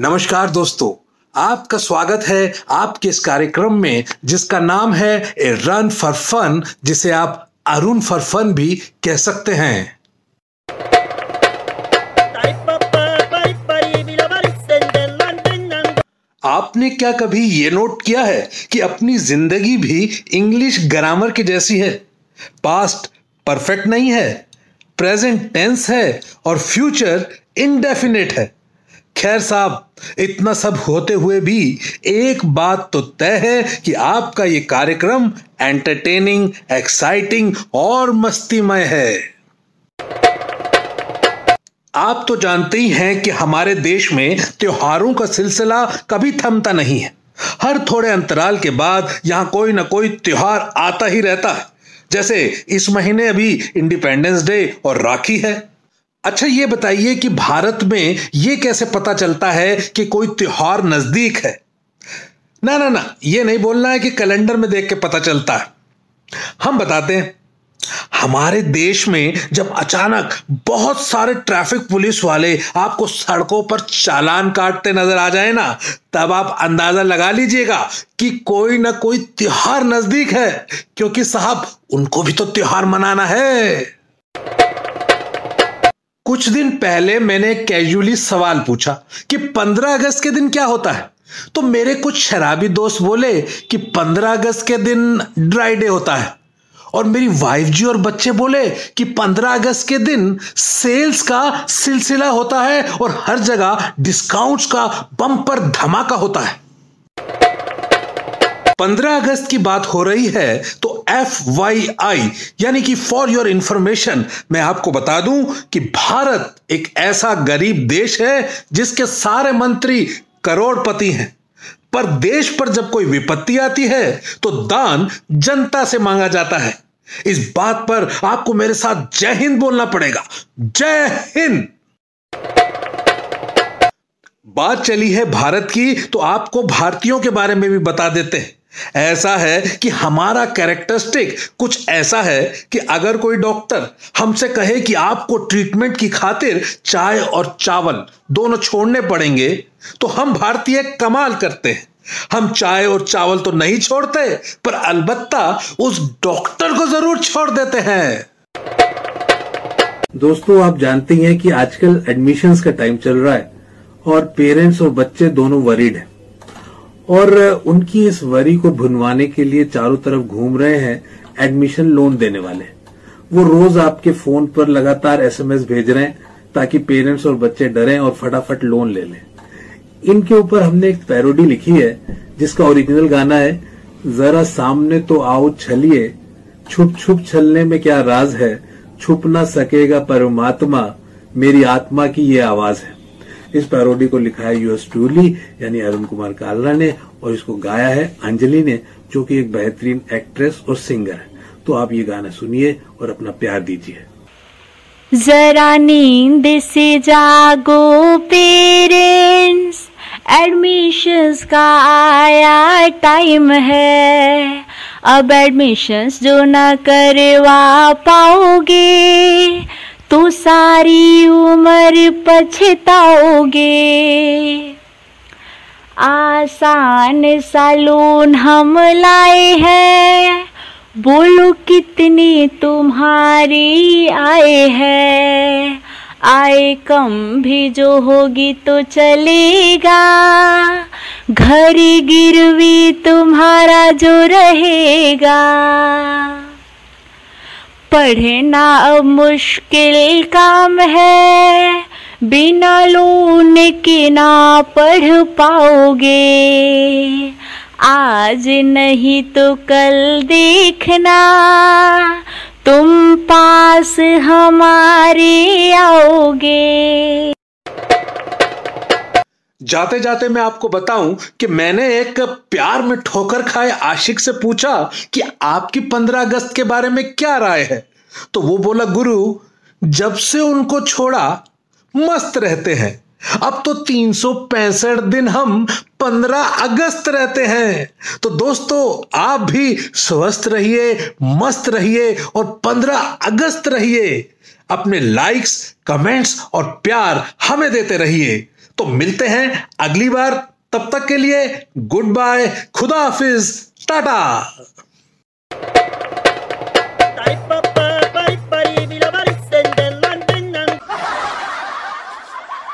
नमस्कार दोस्तों, आपका स्वागत है आपके इस कार्यक्रम में, जिसका नाम है ए रन फॉर फन, जिसे आप अरुण फॉर फन भी कह सकते हैं। आपने क्या कभी ये नोट किया है कि अपनी ज़िंदगी भी इंग्लिश ग्रामर की जैसी है? पास्ट परफेक्ट नहीं है प्रेजेंट टेंस है, और फ्यूचर इनडेफिनेट है। खैर साहब, इतना सब होते हुए भी एक बात तो तय है कि आपका ये कार्यक्रम एंटरटेनिंग एक्साइटिंग और मस्तीमय है। आप तो जानते ही हैं कि हमारे देश में त्योहारों का सिलसिला कभी थमता नहीं है। हर थोड़े अंतराल के बाद यहाँ कोई ना कोई त्योहार आता ही रहता है। जैसे इस महीने अभी इंडिपेंडेंस डे और राखी है। अच्छा ये बताइए कि भारत में ये कैसे पता चलता है कि कोई त्योहार नज़दीक है? ना ना ना, ये नहीं बोलना है कि कैलेंडर में देख के पता चलता है। हम बताते हैं। हमारे देश में जब अचानक बहुत सारे ट्रैफ़िक पुलिस वाले आपको सड़कों पर चालान काटते नज़र आ जाए ना, तब आप अंदाज़ा लगा लीजिएगा कि कोई ना कोई त्योहार नज़दीक है, क्योंकि साहब, उनको भी तो त्योहार मनाना है। कुछ दिन पहले मैंने कैजुअली सवाल पूछा कि 15 अगस्त के दिन क्या होता है? तो मेरे कुछ शराबी दोस्त बोले कि 15 अगस्त के दिन ड्राई डे होता है। और मेरी वाइफ जी और बच्चे बोले कि 15 अगस्त के दिन सेल्स का सिलसिला होता है और हर जगह डिस्काउंट्स का बम्पर धमाका होता है। 15 अगस्त की बात हो रही है तो एफ़ वाई आई यानी कि फॉर योर इंफॉर्मेशन मैं आपको बता दूँ कि भारत एक ऐसा गरीब देश है जिसके सारे मंत्री करोड़पति हैं। पर देश पर जब कोई विपत्ति आती है तो दान जनता से मांगा जाता है। इस बात पर आपको मेरे साथ जय हिंद बोलना पड़ेगा। जय हिंद! बात चली है भारत की तो आपको भारतीयों के बारे में भी बता देते हैं। ऐसा है कि हमारा कैरेक्टरिस्टिक कुछ ऐसा है कि अगर कोई डॉक्टर हमसे कहे कि आपको ट्रीटमेंट की खातिर चाय और चावल दोनों छोड़ने पड़ेंगे तो हम भारतीय कमाल करते हैं। हम चाय और चावल तो नहीं छोड़ते, पर अलबत्ता उस डॉक्टर को ज़रूर छोड़ देते हैं। दोस्तों, आप जानते हैं कि आजकल एडमिशन्स का टाइम चल रहा है और पेरेंट्स और बच्चे दोनों वरीड हैं। और उनकी इस वरी को भुनवाने के लिए चारों तरफ़ घूम रहे हैं एडमिशन लोन देने वाले। वो रोज आपके फ़ोन पर लगातार एसएमएस भेज रहे हैं ताकि पेरेंट्स और बच्चे डरे और फटाफट लोन ले लें। इनके ऊपर हमने एक पैरोडी लिखी है, जिसका ओरिजिनल गाना है, जरा सामने तो आओ छलिए, छुप छुप छलने में क्या राज है, छुप ना सकेगा परमात्मा, मेरी आत्मा की ये आवाज़ है। इस पैरोडी को लिखा है यूएस टूली, यानी अरुण कुमार कालरा ने, और इसको गाया है अंजलि ने, जो कि एक बेहतरीन एक्ट्रेस और सिंगर है। तो आप ये गाना सुनिए और अपना प्यार दीजिए। जरा नींद से जागो पेरेंट्स एडमिशंस का आया टाइम है। अब एडमिशंस जो ना करवा पाओगे तो सारी उम्र पछताओगे। आसान सालून हम लाए हैं। बोलो कितनी तुम्हारी आए है। आए कम भी जो होगी तो चलेगा। घर गिरवी तुम्हारा जो रहेगा। पढ़ना अब मुश्किल काम है। बिना लून के ना पढ़ पाओगे। आज नहीं तो कल देखना। तुम पास हमारे आओगे। जाते जाते मैं आपको बताऊँ कि मैंने एक प्यार में ठोकर खाए आशिक से पूछा कि आपकी पंद्रह अगस्त के बारे में क्या राय है? तो वो बोला, गुरु, जब से उनको छोड़ा, मस्त रहते हैं। अब तो तीन सौ पैंसठ दिन हम 15 अगस्त रहते हैं। तो दोस्तों, आप भी स्वस्थ रहिए, मस्त रहिए और 15 अगस्त रहिए। अपने लाइक्स कमेंट्स और प्यार हमें देते रहिए। तो मिलते हैं अगली बार। तब तक के लिए गुड बाय खुदा हाफिज टाटा।